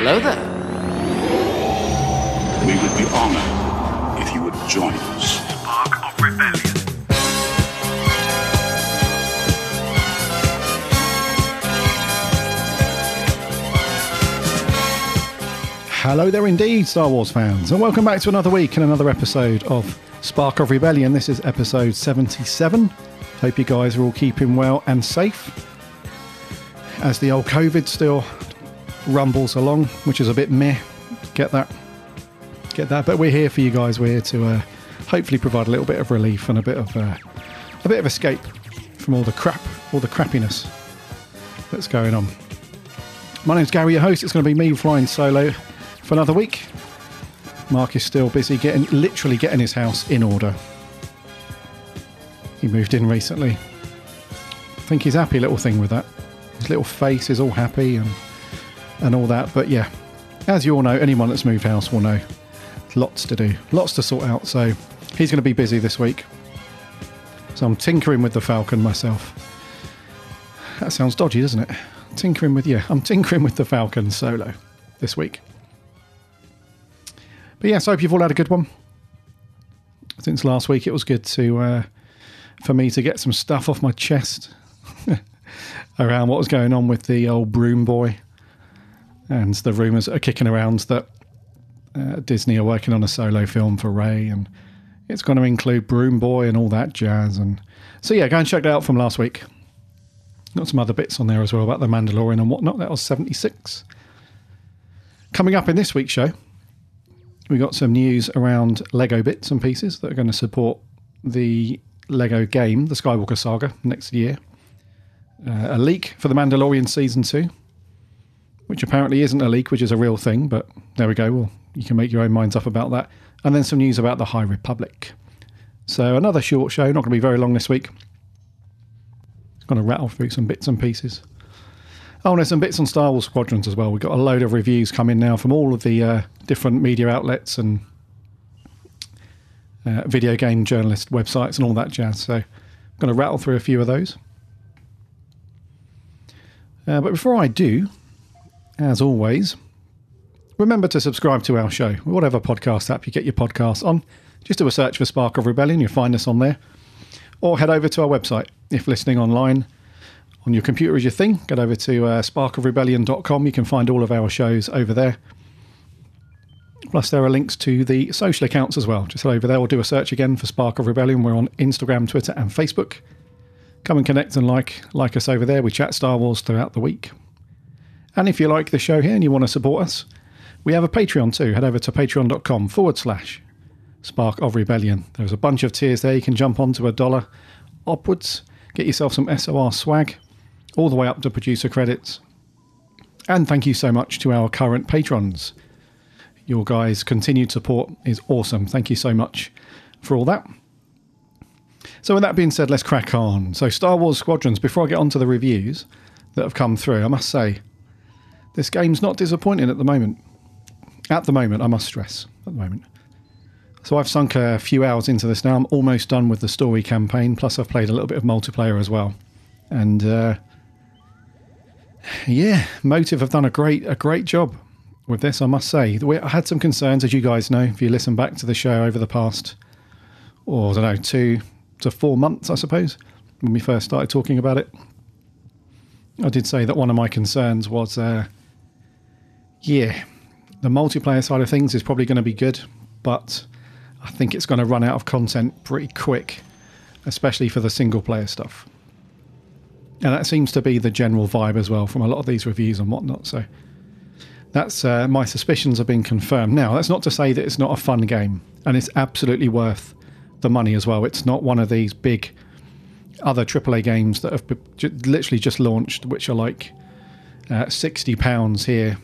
Hello there. We would be honored if you would join us. Spark of Rebellion. Hello there, indeed, Star Wars fans, and welcome back to another week and another episode of Spark of Rebellion. This is episode 77. Hope you guys are all keeping well and safe as the old COVID still rumbles along, which is a bit meh. Get that, get that. But we're here for you guys. We're here to uh, hopefully provide a little bit of relief and a bit of uh, a bit of escape from all the crap, all the crappiness that's going on. My name's Gary, your host. It's going to be me flying solo for another week. Mark is still busy getting, literally getting his house in order. He moved in recently. I think he's happy little thing with that. His little face is all happy and and all that. But yeah, as you all know, anyone that's moved house will know lots to do, lots to sort out. So he's going to be busy this week. So I'm tinkering with the Falcon myself. That sounds dodgy, doesn't it? Tinkering with yeah, I'm tinkering with the Falcon solo this week. But yes, I hope you've all had a good one. Since last week, it was good to uh, for me to get some stuff off my chest around what was going on with the old broom boy and the rumours are kicking around that uh, Disney are working on a solo film for Rey, and it's going to include Broom Boy and all that jazz. And so, yeah, go and check that out from last week. Got some other bits on there as well about the Mandalorian and whatnot. That was seventy six. Coming up in this week's show, we got some news around Lego bits and pieces that are going to support the Lego game, the Skywalker Saga, next year. Uh, a leak for the Mandalorian season two which apparently isn't a leak, which is a real thing, but there we go. Well, you can make your own minds up about that. And then some news about the High Republic. So another short show, not going to be very long this week. Going to rattle through some bits and pieces. Oh, and there's some bits on Star Wars Squadrons as well. We've got a load of reviews coming now from all of the uh, different media outlets and uh, video game journalist websites and all that jazz. So I'm going to rattle through a few of those. Uh, but before I do, as always, remember to subscribe to our show, whatever podcast app you get your podcasts on. Just do a search for Spark of Rebellion, you'll find us on there. Or head over to our website if listening online. On your computer is your thing. Get over to uh, sparkofrebellion.com. You can find all of our shows over there. Plus, there are links to the social accounts as well. Just head over there or do a search again for Spark of Rebellion. We're on Instagram, Twitter, and Facebook. Come and connect and like like us over there. We chat Star Wars throughout the week. And if you like the show here and you want to support us, we have a Patreon too. Head over to patreon.com forward slash Spark of Rebellion. There's a bunch of tiers there. You can jump onto a dollar upwards, get yourself some SOR swag, all the way up to producer credits. And thank you so much to our current patrons. Your guys' continued support is awesome. Thank you so much for all that. So, with that being said, let's crack on. So, Star Wars Squadrons, before I get on to the reviews that have come through, I must say, this game's not disappointing at the moment. At the moment, I must stress, at the moment. So I've sunk a few hours into this now. I'm almost done with the story campaign. Plus, I've played a little bit of multiplayer as well. And uh, yeah, Motive have done a great a great job with this. I must say. I had some concerns, as you guys know, if you listen back to the show over the past, or I don't know, two to four months, I suppose, when we first started talking about it. I did say that one of my concerns was uh, yeah, the multiplayer side of things is probably going to be good, but I think it's going to run out of content pretty quick, especially for the single player stuff. And that seems to be the general vibe as well from a lot of these reviews and whatnot. So that's uh, my suspicions have been confirmed. Now, that's not to say that it's not a fun game, and it's absolutely worth the money as well. It's not one of these big other AAA games that have literally just launched, which are like uh, sixty pounds here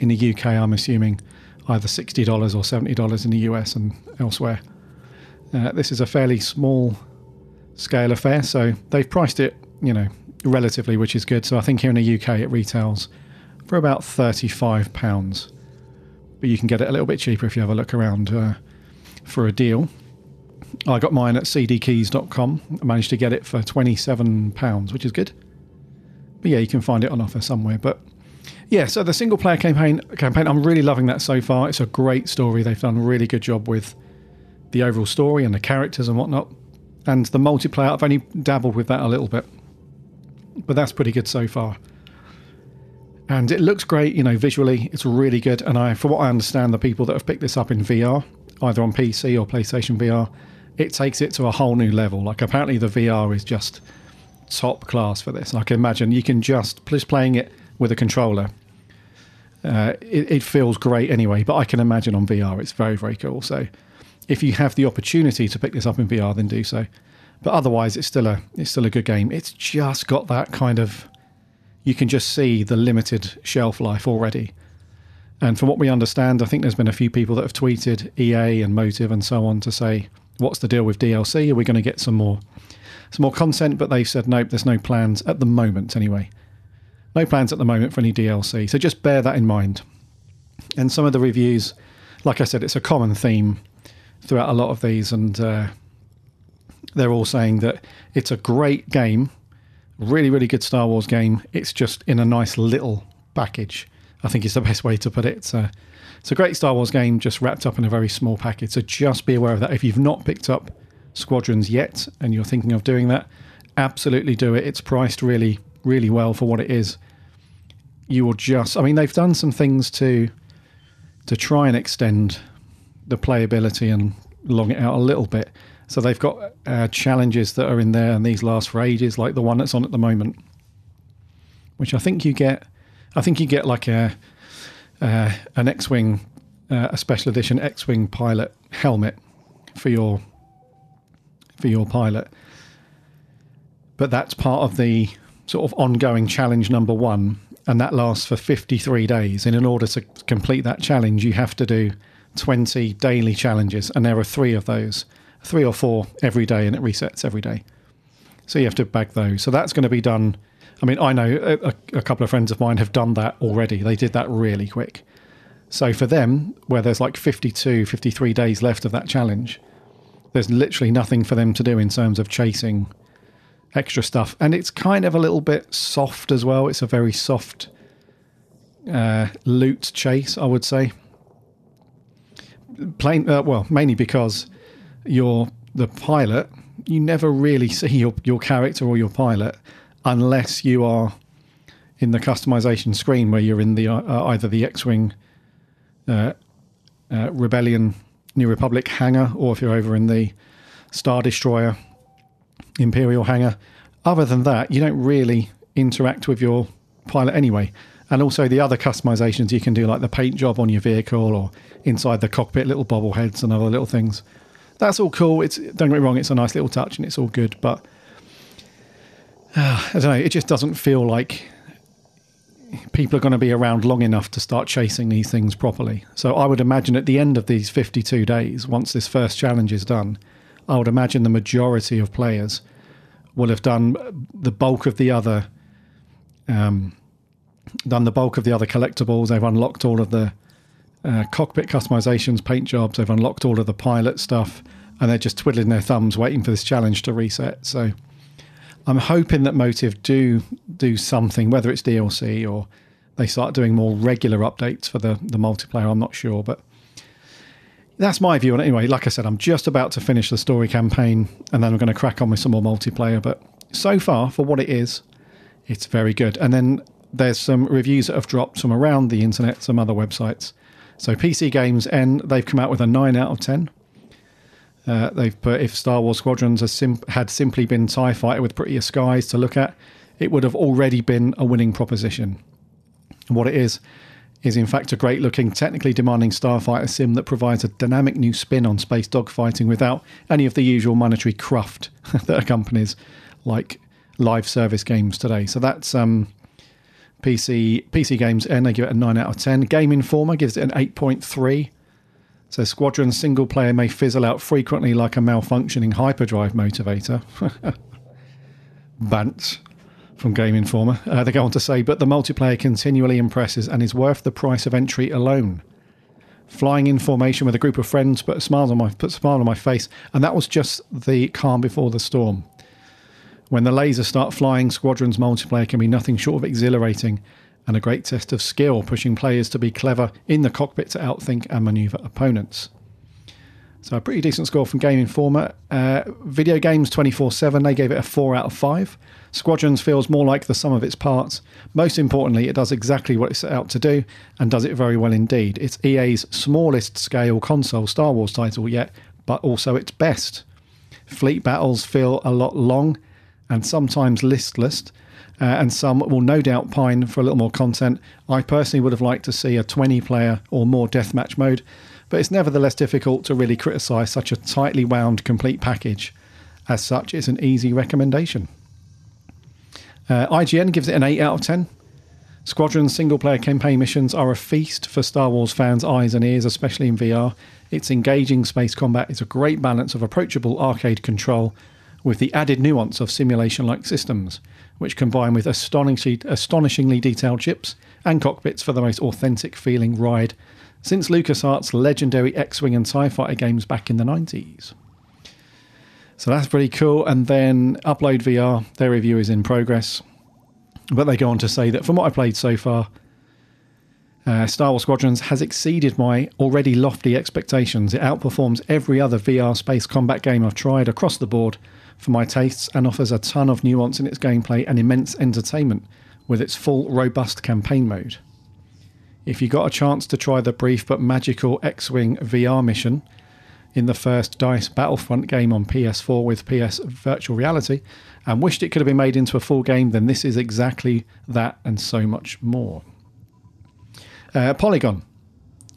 in the UK. I'm assuming either sixty dollars or seventy dollars in the US and elsewhere. Uh, this is a fairly small scale affair, so they've priced it, you know, relatively, which is good. So I think here in the UK it retails for about thirty-five pounds, but you can get it a little bit cheaper if you have a look around uh, for a deal. I got mine at cdkeys.com. I managed to get it for £27, which is good. But yeah, you can find it on offer somewhere. But yeah, so the single player campaign campaign, I'm really loving that so far. It's a great story. They've done a really good job with the overall story and the characters and whatnot. And the multiplayer, I've only dabbled with that a little bit. But that's pretty good so far. And it looks great, you know, visually, it's really good. And I, for what I understand, the people that have picked this up in VR, either on PC or PlayStation VR, it takes it to a whole new level. Like apparently the VR is just top class for this. And I can imagine you can just just playing it with a controller. Uh, it, it feels great anyway, but I can imagine on VR it's very very cool. So if you have the opportunity to pick this up in VR, then do so. But otherwise, it's still a it's still a good game. It's just got that kind of you can just see the limited shelf life already. And from what we understand, I think there's been a few people that have tweeted EA and Motive and so on to say, "What's the deal with DLC? Are we going to get some more some more content?" But they've said, "Nope, there's no plans at the moment. Anyway, no plans at the moment for any DLC. So just bear that in mind." And some of the reviews, like I said, it's a common theme throughout a lot of these, and uh, they're all saying that it's a great game, really, really good Star Wars game. It's just in a nice little package. I think is the best way to put it. A, it's a great Star Wars game, just wrapped up in a very small package. So just be aware of that. If you've not picked up Squadrons yet and you're thinking of doing that, absolutely do it. It's priced really, really well for what it is. You will just, I mean, they've done some things to to try and extend the playability and long it out a little bit. So they've got uh, challenges that are in there, and these last for ages, like the one that's on at the moment, which I think you get. I think you get like a uh, an X-wing, uh, a special edition X-wing pilot helmet for your for your pilot, but that's part of the sort of ongoing challenge number one, and that lasts for 53 days. And in order to complete that challenge, you have to do 20 daily challenges, and there are three of those, three or four every day, and it resets every day. So you have to bag those. So that's going to be done. I mean, I know a, a couple of friends of mine have done that already. They did that really quick. So for them, where there's like 52, 53 days left of that challenge, there's literally nothing for them to do in terms of chasing extra stuff. And it's kind of a little bit soft as well. It's a very soft uh, loot chase, I would say. Plain, uh, well, mainly because you're the pilot. You never really see your, your character or your pilot unless you are in the customization screen where you're in the uh, either the X-wing uh, uh, Rebellion New Republic hangar, or if you're over in the Star Destroyer Imperial hangar. Other than that, you don't really interact with your pilot anyway. And also the other customizations you can do, like the paint job on your vehicle or inside the cockpit, little bobbleheads and other little things. That's all cool. It's don't get me wrong, it's a nice little touch and it's all good, but uh, I don't know. It just doesn't feel like people are going to be around long enough to start chasing these things properly. So I would imagine at the end of these 52 days, once this first challenge is done, I would imagine the majority of players will have done the bulk of the other, um, done the bulk of the other collectibles. They've unlocked all of the uh, cockpit customizations, paint jobs. They've unlocked all of the pilot stuff, and they're just twiddling their thumbs, waiting for this challenge to reset. So I'm hoping that Motive do do something, whether it's DLC or they start doing more regular updates for the the multiplayer. I'm not sure, but that's my view on it. Anyway, like I said, I'm just about to finish the story campaign, and then I'm going to crack on with some more multiplayer. But so far, for what it is, it's very good. And then there's some reviews that have dropped from around the internet, some other websites. So PCGamesN, they've come out with a nine out of ten. Uh, they've put if Star Wars Squadrons sim- had simply been TIE fighter with prettier skies to look at, it would have already been a winning proposition. And what it is, is in fact a great looking, technically demanding starfighter sim that provides a dynamic new spin on space dogfighting without any of the usual monetary cruft that accompanies like live service games today. So that's um, PC PC games and they give it a 9 out of 10. Game Informer gives it an 8.3. So Squadron single player may fizzle out frequently like a malfunctioning hyperdrive motivator. Bant from Game Informer. Uh, they go on to say, but the multiplayer continually impresses and is worth the price of entry alone. Flying in formation with a group of friends put a smile on my put a smile on my face, and that was just the calm before the storm. When the lasers start flying, Squadron's multiplayer can be nothing short of exhilarating and a great test of skill, pushing players to be clever in the cockpit to outthink and maneuver opponents. So, a pretty decent score from Game Informer. Uh, video games 24 7, they gave it a 4 out of 5. Squadrons feels more like the sum of its parts. Most importantly, it does exactly what it set out to do and does it very well indeed. It's EA's smallest scale console Star Wars title yet, but also its best. Fleet battles feel a lot long and sometimes listless, uh, and some will no doubt pine for a little more content. I personally would have liked to see a 20 player or more deathmatch mode, but it's nevertheless difficult to really criticise such a tightly wound complete package. As such, it's an easy recommendation. Uh, IGN gives it an 8 out of 10. Squadron's single player campaign missions are a feast for Star Wars fans' eyes and ears, especially in VR. Its engaging space combat is a great balance of approachable arcade control with the added nuance of simulation like systems, which combine with astonishingly, astonishingly detailed ships and cockpits for the most authentic feeling ride since LucasArts' legendary X Wing and TIE Fighter games back in the 90s. So that's pretty cool. And then Upload VR, their review is in progress. But they go on to say that from what I've played so far, uh, Star Wars Squadrons has exceeded my already lofty expectations. It outperforms every other VR space combat game I've tried across the board for my tastes and offers a ton of nuance in its gameplay and immense entertainment with its full, robust campaign mode. If you got a chance to try the brief but magical X Wing VR mission in the first DICE Battlefront game on PS4 with PS Virtual Reality and wished it could have been made into a full game, then this is exactly that and so much more. Uh, Polygon.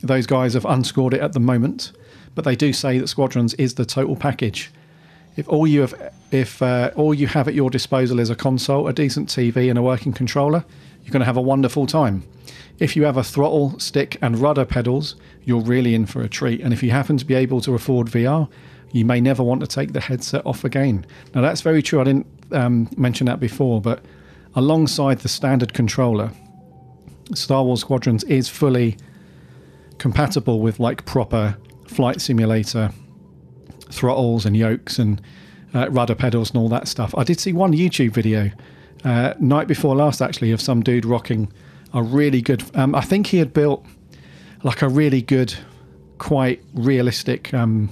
Those guys have unscored it at the moment, but they do say that Squadrons is the total package if all you have if uh, all you have at your disposal is a console, a decent TV, and a working controller, you're going to have a wonderful time. If you have a throttle, stick, and rudder pedals, you're really in for a treat. And if you happen to be able to afford VR, you may never want to take the headset off again. Now, that's very true. I didn't um, mention that before, but alongside the standard controller, Star Wars Squadrons is fully compatible with like proper flight simulator throttles and yokes and uh, rudder pedals and all that stuff. I did see one YouTube video uh, night before last actually of some dude rocking a really good. Um, I think he had built like a really good, quite realistic um,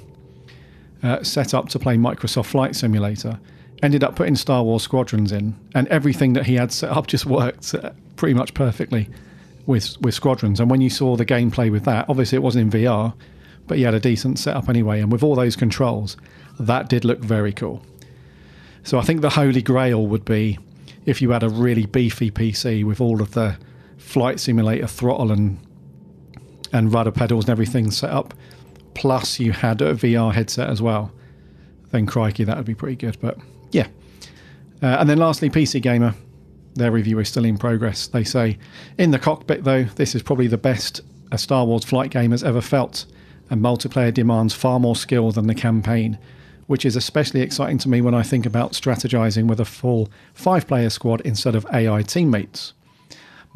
uh, setup to play Microsoft Flight Simulator. Ended up putting Star Wars Squadrons in, and everything that he had set up just worked uh, pretty much perfectly with with Squadrons. And when you saw the gameplay with that, obviously it wasn't in VR, but he had a decent setup anyway. And with all those controls, that did look very cool. So I think the holy grail would be if you had a really beefy PC with all of the flight simulator throttle and and rudder pedals and everything set up, plus you had a VR headset as well. Then crikey, that would be pretty good. But yeah. Uh, and then lastly, PC Gamer. Their review is still in progress. They say, in the cockpit though, this is probably the best a Star Wars flight game has ever felt and multiplayer demands far more skill than the campaign, which is especially exciting to me when I think about strategizing with a full five player squad instead of AI teammates.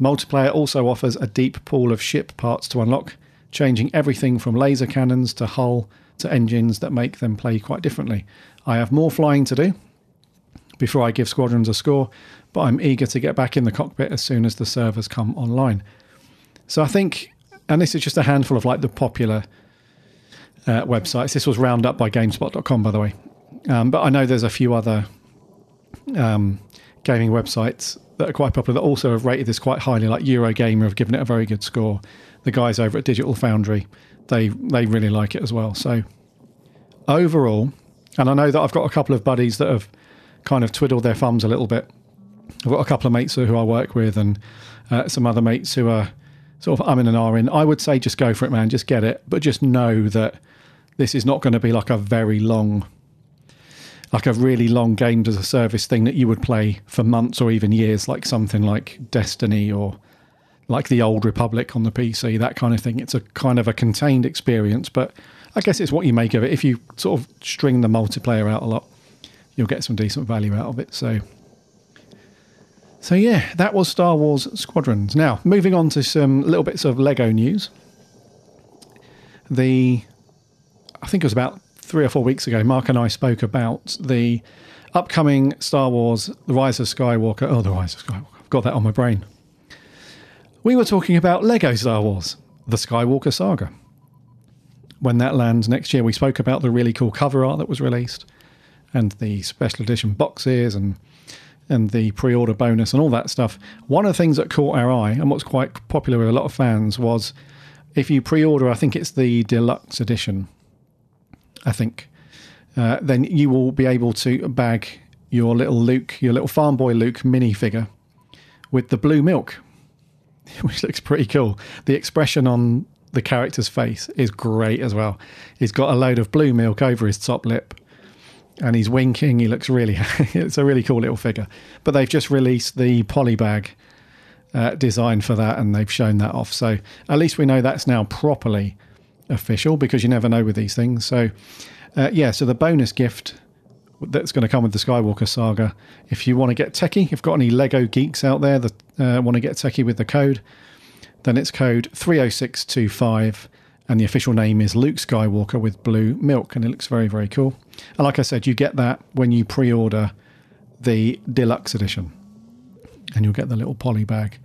Multiplayer also offers a deep pool of ship parts to unlock, changing everything from laser cannons to hull to engines that make them play quite differently. I have more flying to do before I give squadrons a score, but I'm eager to get back in the cockpit as soon as the servers come online. So I think, and this is just a handful of like the popular uh, websites. This was rounded up by GameSpot.com, by the way. Um, but I know there's a few other um, gaming websites that are quite popular that also have rated this quite highly, like Eurogamer have given it a very good score. The guys over at Digital Foundry, they they really like it as well. So overall, and I know that I've got a couple of buddies that have kind of twiddled their thumbs a little bit. I've got a couple of mates who I work with, and uh, some other mates who are sort of I'm in an R in, I would say just go for it, man. Just get it, but just know that this is not going to be like a very long, like a really long games as a service thing that you would play for months or even years, like something like Destiny or like the Old Republic on the PC, that kind of thing. It's a kind of a contained experience, but I guess it's what you make of it. If you sort of string the multiplayer out a lot, you'll get some decent value out of it. So, so yeah, that was Star Wars Squadrons. Now, moving on to some little bits of Lego news. The, I think it was about three or four weeks ago, Mark and I spoke about the upcoming Star Wars: The Rise of Skywalker. Oh, The Rise of Skywalker. I've got that on my brain. We were talking about Lego Star Wars: The Skywalker Saga when that lands next year. We spoke about the really cool cover art that was released and the special edition boxes and and the pre-order bonus and all that stuff. One of the things that caught our eye and what's quite popular with a lot of fans was if you pre-order, I think it's the deluxe edition. I think uh, then you will be able to bag your little Luke, your little farm boy Luke minifigure with the blue milk, which looks pretty cool. The expression on the character's face is great as well. He's got a load of blue milk over his top lip and he's winking. He looks really, it's a really cool little figure. But they've just released the polybag uh, design for that and they've shown that off. So at least we know that's now properly official because you never know with these things. So, uh, yeah, so the bonus gift that's going to come with the Skywalker saga. If you want to get techie, if you've got any Lego geeks out there that uh, want to get techie with the code, then it's code 30625 and the official name is Luke Skywalker with blue milk and it looks very very cool. And like I said, you get that when you pre-order the deluxe edition. And you'll get the little poly bag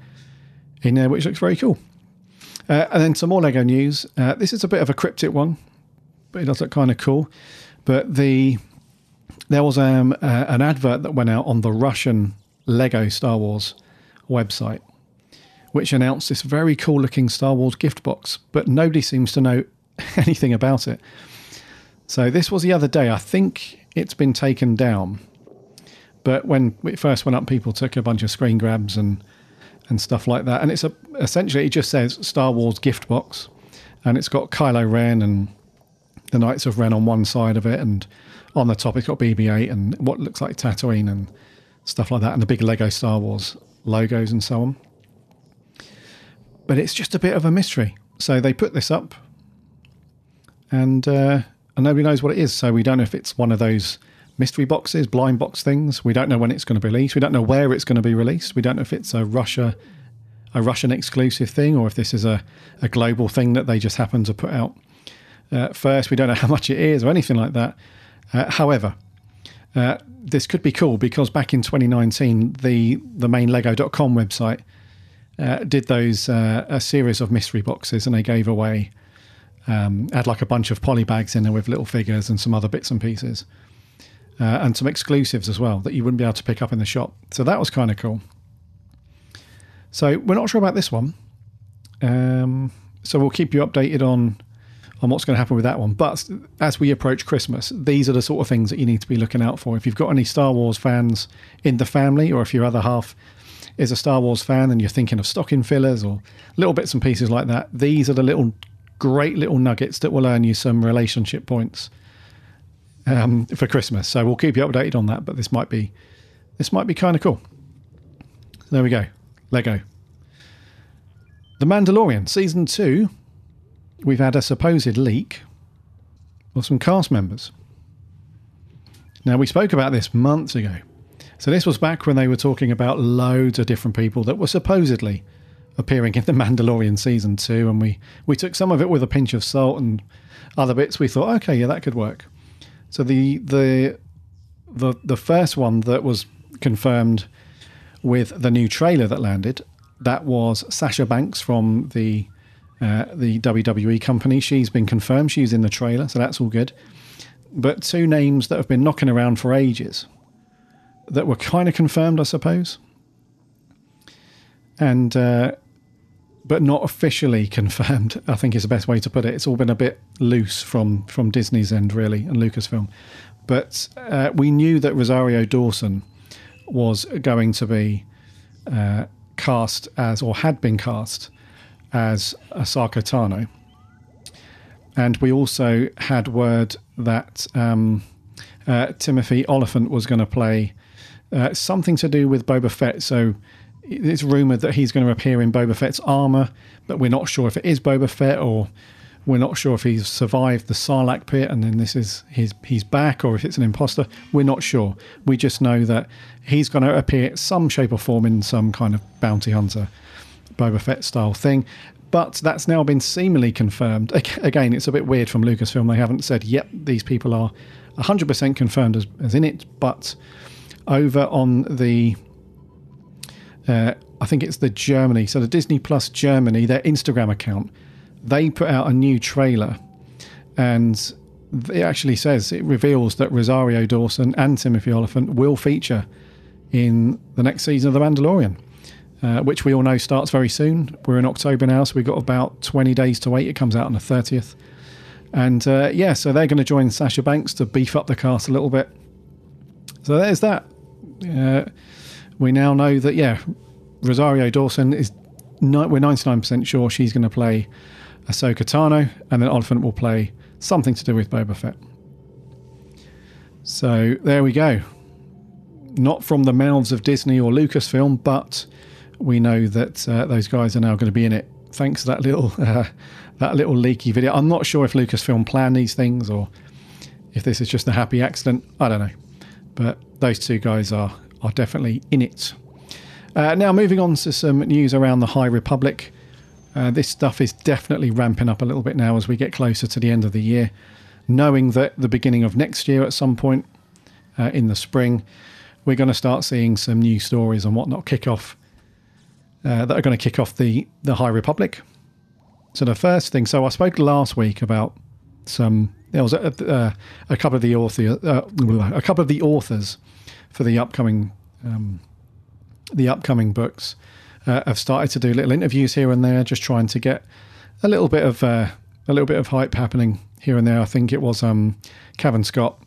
in there which looks very cool. Uh, and then some more Lego news. Uh, this is a bit of a cryptic one, but it does look kind of cool. But the there was um, uh, an advert that went out on the Russian Lego Star Wars website which announced this very cool looking Star Wars gift box, but nobody seems to know anything about it. So this was the other day. I think it's been taken down. But when it first went up, people took a bunch of screen grabs and and stuff like that. And it's a, essentially it just says Star Wars gift box, and it's got Kylo Ren and the Knights of Ren on one side of it, and on the top it's got BB-8 and what looks like Tatooine and stuff like that, and the big Lego Star Wars logos and so on but it's just a bit of a mystery. So they put this up, and uh, and nobody knows what it is. So we don't know if it's one of those mystery boxes, blind box things. We don't know when it's going to be released. We don't know where it's going to be released. We don't know if it's a Russia, a Russian exclusive thing, or if this is a, a global thing that they just happen to put out uh, first. We don't know how much it is or anything like that. Uh, however, uh, this could be cool because back in 2019, the the main Lego.com website uh, did those uh, a series of mystery boxes, and they gave away um, had like a bunch of poly bags in there with little figures and some other bits and pieces, uh, and some exclusives as well that you wouldn't be able to pick up in the shop. So that was kind of cool. So we're not sure about this one. Um, so we'll keep you updated on on what's going to happen with that one. But as we approach Christmas, these are the sort of things that you need to be looking out for. If you've got any Star Wars fans in the family, or if your other half is a Star Wars fan and you're thinking of stocking fillers or little bits and pieces like that, these are the little great little nuggets that will earn you some relationship points um, for Christmas. So we'll keep you updated on that. But this might be this might be kind of cool. There we go, Lego. The Mandalorian season two. We've had a supposed leak of some cast members. Now we spoke about this months ago. So this was back when they were talking about loads of different people that were supposedly appearing in the Mandalorian season two, and we we took some of it with a pinch of salt, and other bits we thought, okay, yeah, that could work. So the the the the first one that was confirmed with the new trailer that landed, that was Sasha Banks from the uh, the WWE company. She's been confirmed. She's in the trailer, so that's all good. But two names that have been knocking around for ages that were kind of confirmed, I suppose, and uh, but not officially confirmed. I think is the best way to put it. It's all been a bit loose from from Disney's end, really, and Lucasfilm. But uh, we knew that Rosario Dawson was going to be uh, cast as, or had been cast as Ahsoka Tano. And we also had word that um, uh, Timothy Olyphant was going to play uh, something to do with Boba Fett. So it's rumored that he's going to appear in Boba Fett's armor, but we're not sure if it is Boba Fett or we're not sure if he's survived the Sarlacc pit and then this is his he's back or if it's an imposter. We're not sure. We just know that he's going to appear some shape or form in some kind of bounty hunter Boba Fett style thing. But that's now been seemingly confirmed. Again, it's a bit weird from Lucasfilm. They haven't said, yep, these people are 100% confirmed as, as in it. But over on the, uh, I think it's the Germany, so the Disney Plus Germany, their Instagram account, they put out a new trailer. And it actually says, it reveals that Rosario Dawson and Timothy Olyphant will feature in the next season of The Mandalorian uh, which we all know starts very soon. We're in October now, so we've got about 20 days to wait. It comes out on the 30th. And uh, yeah, so they're going to join Sasha Banks to beef up the cast a little bit. So there's that. Uh, we now know that, yeah, Rosario Dawson is, we're 99% sure she's going to play Ahsoka Tano, and then Olyphant will play something to do with Boba Fett. So there we go. Not from the mouths of Disney or Lucasfilm, but we know that uh, those guys are now going to be in it thanks to that little uh, that little leaky video. I'm not sure if Lucasfilm planned these things or if this is just a happy accident. I don't know, but those two guys are are definitely in it. Uh, now, moving on to some news around the High Republic. Uh, this stuff is definitely ramping up a little bit now as we get closer to the end of the year, knowing that the beginning of next year at some point uh, in the spring, we're going to start seeing some new stories and whatnot kick off uh, that are going to kick off the the High Republic. So the first thing, so I spoke last week about some. There was a, a, couple of the author, uh, a couple of the authors for the upcoming um, the upcoming books uh, have started to do little interviews here and there, just trying to get a little bit of uh, a little bit of hype happening here and there. I think it was um, Cavan Scott.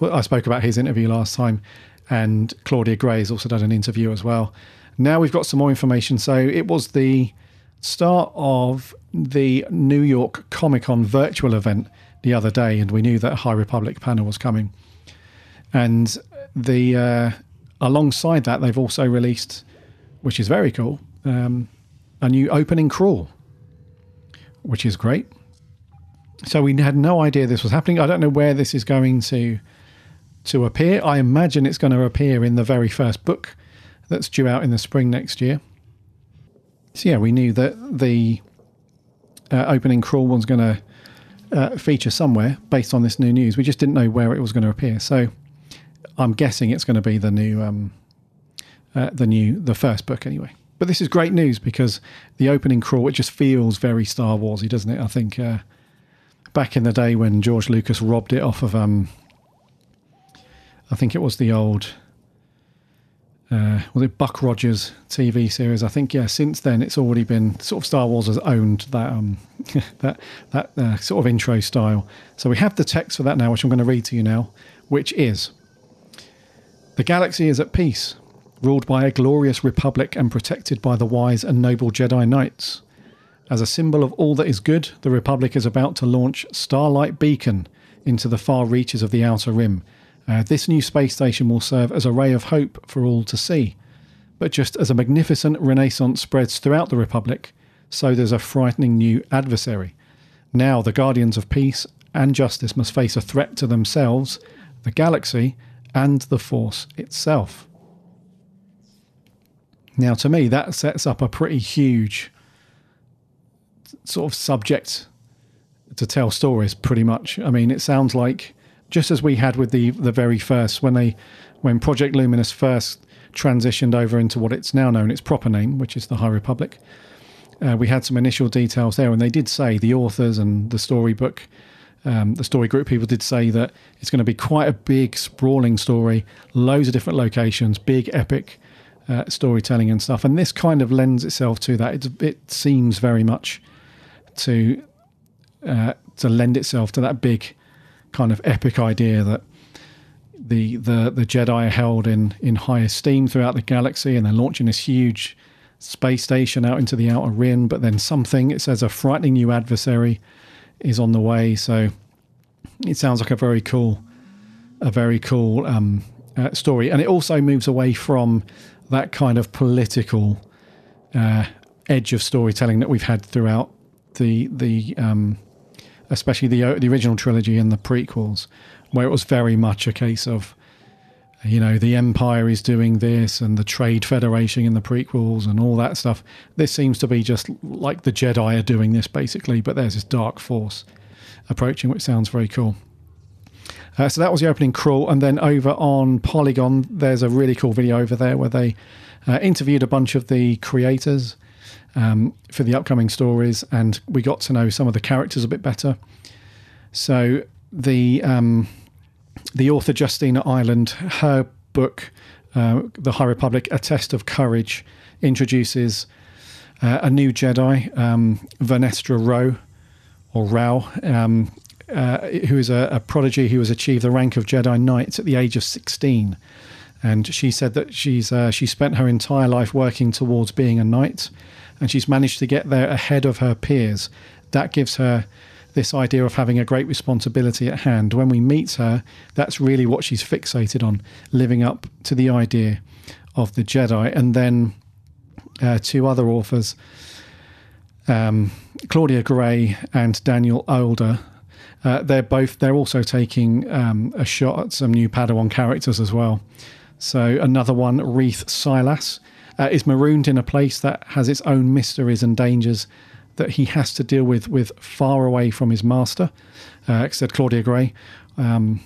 I spoke about his interview last time, and Claudia Gray has also done an interview as well. Now we've got some more information. So it was the start of the New York Comic Con virtual event the other day, and we knew that High Republic panel was coming. And the uh, alongside that, they've also released, which is very cool, um, a new opening crawl, which is great. So we had no idea this was happening. I don't know where this is going to to appear. I imagine it's going to appear in the very first book that's due out in the spring next year. So yeah, we knew that the uh, opening crawl was going to uh, feature somewhere based on this new news. We just didn't know where it was going to appear. So I'm guessing it's going to be the new, um, uh, the new, the first book anyway. But this is great news because the opening crawl it just feels very Star Warsy, doesn't it? I think uh, back in the day when George Lucas robbed it off of, um, I think it was the old uh, was it Buck Rogers TV series? I think yeah. Since then, it's already been sort of Star Wars has owned that um, that that uh, sort of intro style. So we have the text for that now, which I'm going to read to you now, which is: The galaxy is at peace, ruled by a glorious republic and protected by the wise and noble Jedi Knights. As a symbol of all that is good, the Republic is about to launch Starlight Beacon into the far reaches of the Outer Rim uh, this new space station will serve as a ray of hope for all to see. But just as a magnificent renaissance spreads throughout the Republic, so there's a frightening new adversary. Now the Guardians of Peace and Justice must face a threat to themselves, the galaxy, and the Force itself. Now, to me, that sets up a pretty huge sort of subject to tell stories, pretty much. I mean, it sounds like just as we had with the the very first when they when Project Luminous first transitioned over into what it's now known its proper name, which is the High Republic. Uh, we had some initial details there, and they did say the authors and the storybook, um, the story group people did say that it's going to be quite a big, sprawling story, loads of different locations, big, epic uh, storytelling and stuff. And this kind of lends itself to that. It, it seems very much to uh, to lend itself to that big kind of epic idea that the the the Jedi are held in in high esteem throughout the galaxy, and they're launching this huge space station out into the outer rim, but then something, it says a frightening new adversary is on the way. So it sounds like a very cool, a very cool um, uh, story. And it also moves away from that kind of political uh, edge of storytelling that we've had throughout the, the um, especially the, the original trilogy and the prequels, where it was very much a case of you know, the Empire is doing this and the Trade Federation in the prequels and all that stuff. This seems to be just like the Jedi are doing this basically, but there's this dark force approaching, which sounds very cool. Uh, so that was the opening crawl, and then over on Polygon, there's a really cool video over there where they uh, interviewed a bunch of the creators um, for the upcoming stories, and we got to know some of the characters a bit better. So the um, the author Justina Ireland, her book, uh, The High Republic, A Test of Courage, introduces uh, a new Jedi, um, Vernestra Rwoh, or Rao, um, uh, who is a, a, prodigy who has achieved the rank of Jedi Knight at the age of 16. And she said that she's uh, she spent her entire life working towards being a knight, and she's managed to get there ahead of her peers. That gives her this idea of having a great responsibility at hand. When we meet her, that's really what she's fixated on, living up to the idea of the Jedi. And then uh, two other authors, um, Claudia Gray and Daniel Older. Uh, they're both. They're also taking um, a shot at some new Padawan characters as well. So another one, Reath Silas, uh, is marooned in a place that has its own mysteries and dangers that he has to deal with with far away from his master, uh, said Claudia Gray. Um,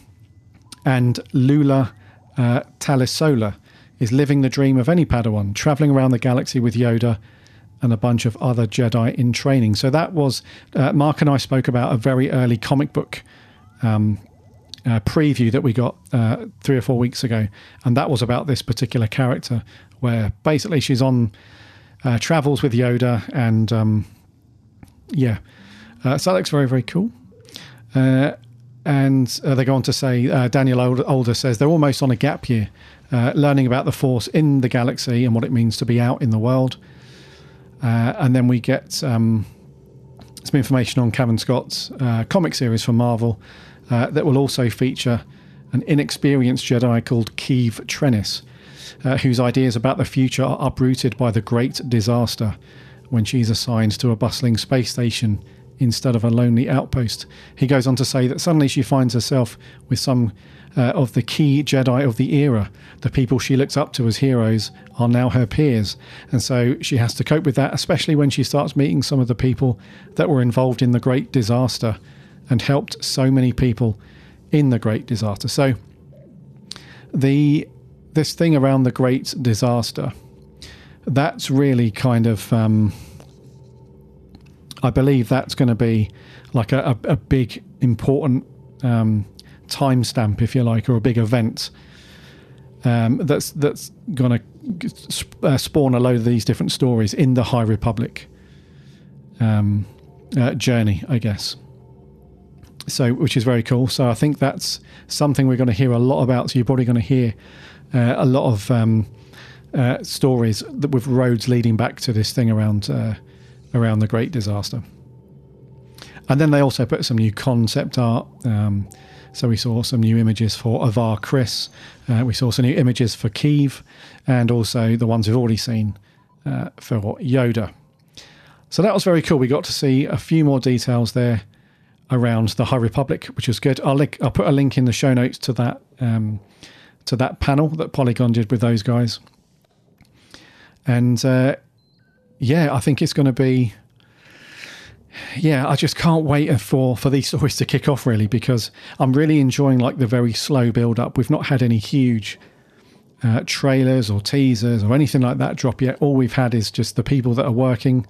and Lula uh, Talisola is living the dream of any Padawan, traveling around the galaxy with Yoda and a bunch of other Jedi in training. So that was uh, Mark and I spoke about a very early comic book um, uh, preview that we got uh, three or four weeks ago, and that was about this particular character, where basically she's on uh, travels with Yoda and um, yeah, uh, so that looks very very cool. Uh, and uh, they go on to say uh, Daniel Older says they're almost on a gap year, uh, learning about the Force in the galaxy and what it means to be out in the world. Uh, and then we get um, some information on Cavan Scott's comic series for Marvel that will also feature an inexperienced Jedi called Keeve Trennis, whose ideas about the future are uprooted by the Great Disaster when she's assigned to a bustling space station instead of a lonely outpost. He goes on to say that suddenly she finds herself with some uh, of the key Jedi of the era. The people she looks up to as heroes are now her peers. And so she has to cope with that, especially when she starts meeting some of the people that were involved in the Great Disaster and helped so many people in the Great Disaster. So the this thing around the Great Disaster that's really kind of. Um, I believe that's going to be like a, a, a big important um, timestamp, if you like, or a big event um, that's that's going to uh, spawn a load of these different stories in the High Republic um, uh, journey, I guess. So, which is very cool. So, I think that's something we're going to hear a lot about. So, you're probably going to hear uh, a lot of um, uh, stories that with roads leading back to this thing around uh, around the Great Disaster. And then they also put some new concept art. Um, so we saw some new images for Avar Kriss. Uh, we saw some new images for Keeve, and also the ones we've already seen uh, for Yoda. So that was very cool. We got to see a few more details there around the High Republic, which was good. I'll link, I'll put a link in the show notes to that um, to that panel that Polygon did with those guys. And uh, yeah, I think it's going to be. Yeah, I just can't wait for for these stories to kick off really because I'm really enjoying like the very slow build up. We've not had any huge uh, trailers or teasers or anything like that drop yet. All we've had is just the people that are working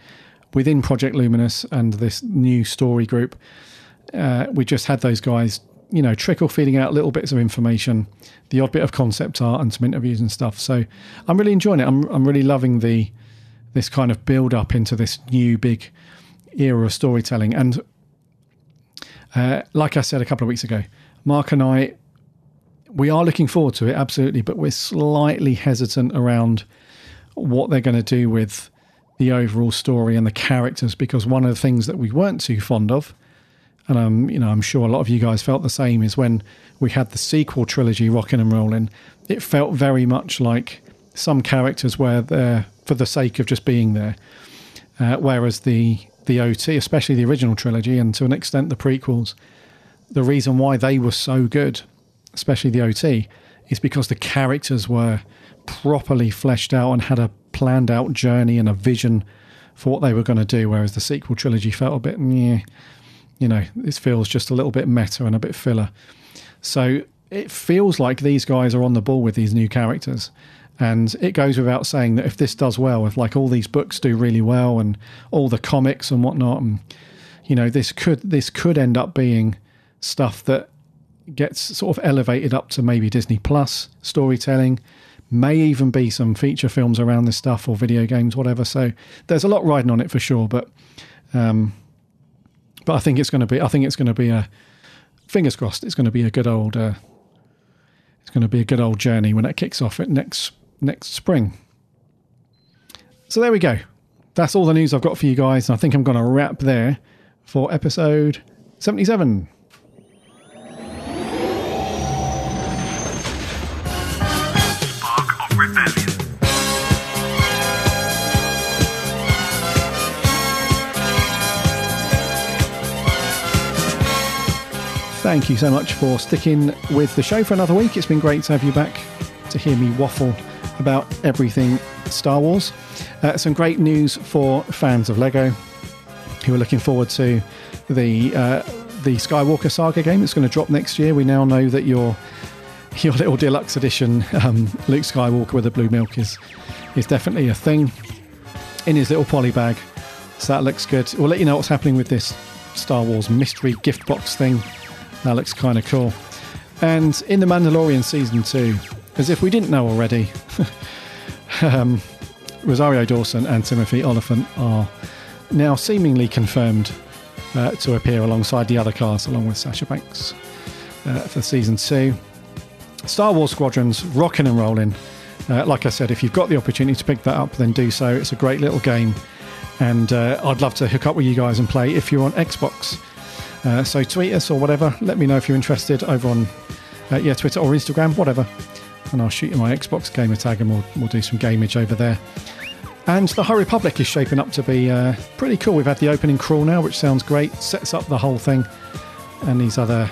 within Project Luminous and this new story group. Uh, we just had those guys you know, trickle feeding out little bits of information, the odd bit of concept art and some interviews and stuff. So I'm really enjoying it. I'm I'm really loving the this kind of build up into this new big era of storytelling. And uh, like I said a couple of weeks ago, Mark and I we are looking forward to it absolutely, but we're slightly hesitant around what they're going to do with the overall story and the characters because one of the things that we weren't too fond of and um, you know, I'm sure a lot of you guys felt the same is when we had the sequel trilogy rocking and rolling, it felt very much like some characters were there for the sake of just being there. Uh, whereas the the OT, especially the original trilogy, and to an extent the prequels, the reason why they were so good, especially the OT, is because the characters were properly fleshed out and had a planned out journey and a vision for what they were going to do. Whereas the sequel trilogy felt a bit, yeah, you know, this feels just a little bit meta and a bit filler. So it feels like these guys are on the ball with these new characters. And it goes without saying that if this does well, if like all these books do really well and all the comics and whatnot, and you know, this could this could end up being stuff that gets sort of elevated up to maybe Disney Plus storytelling. May even be some feature films around this stuff or video games, whatever. So there's a lot riding on it for sure. But um, but I think it's going to be. I think it's going to be a. Fingers crossed. It's going to be a good old. Uh, it's going to be a good old journey when it kicks off at next next spring. So there we go. That's all the news I've got for you guys. And I think I'm going to wrap there for episode 77. Spark of Rebellion. Thank you so much for sticking with the show for another week. It's been great to have you back to hear me waffle about everything Star Wars. Uh, some great news for fans of Lego who are looking forward to the uh, the Skywalker Saga game. It's going to drop next year. We now know that your your little deluxe edition um, Luke Skywalker with the blue milk is is definitely a thing in his little poly bag. So that looks good. We'll let you know what's happening with this Star Wars mystery gift box thing. That looks kind of cool. And in The Mandalorian Season 2, as if we didn't know already, um, Rosario Dawson and Timothy Olyphant are now seemingly confirmed uh, to appear alongside the other cast, along with Sasha Banks, uh, for Season 2. Star Wars Squadrons rocking and rolling. Uh, like I said, if you've got the opportunity to pick that up, then do so. It's a great little game, and uh, I'd love to hook up with you guys and play if you're on Xbox. Uh, so tweet us or whatever. Let me know if you're interested over on uh, yeah Twitter or Instagram, whatever, and I'll shoot you my Xbox gamer tag and we'll we'll do some gameage over there. And the High Republic is shaping up to be uh, pretty cool. We've had the opening crawl now, which sounds great. Sets up the whole thing, and these other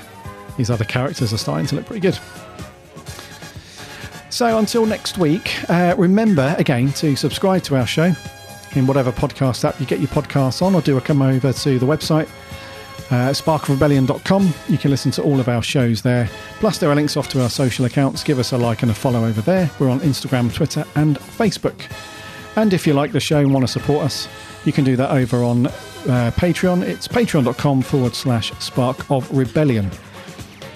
these other characters are starting to look pretty good. So until next week, uh, remember again to subscribe to our show in whatever podcast app you get your podcasts on, or do a come over to the website uh, sparkofrebellion.com. You can listen to all of our shows there. Plus, there are links off to our social accounts. Give us a like and a follow over there. We're on Instagram, Twitter, and Facebook. And if you like the show and want to support us, you can do that over on uh, Patreon. It's patreon.com forward slash spark of rebellion.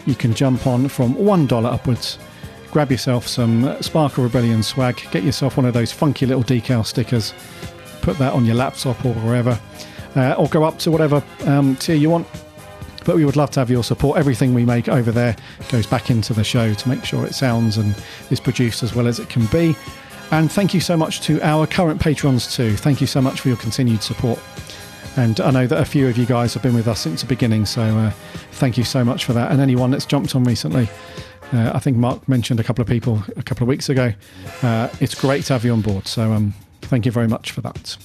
You can jump on from $1 upwards, grab yourself some Spark of Rebellion swag, get yourself one of those funky little decal stickers, put that on your laptop or wherever, uh, or go up to whatever um, tier you want. But we would love to have your support. Everything we make over there goes back into the show to make sure it sounds and is produced as well as it can be. And thank you so much to our current patrons too. Thank you so much for your continued support. And I know that a few of you guys have been with us since the beginning, so uh, thank you so much for that. And anyone that's jumped on recently, uh, I think Mark mentioned a couple of people a couple of weeks ago. Uh, it's great to have you on board, so um, thank you very much for that.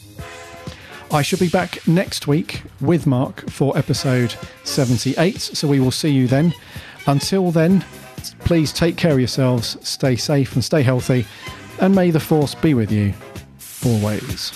I shall be back next week with Mark for episode 78, so we will see you then. Until then, please take care of yourselves, stay safe and stay healthy, and may the force be with you always.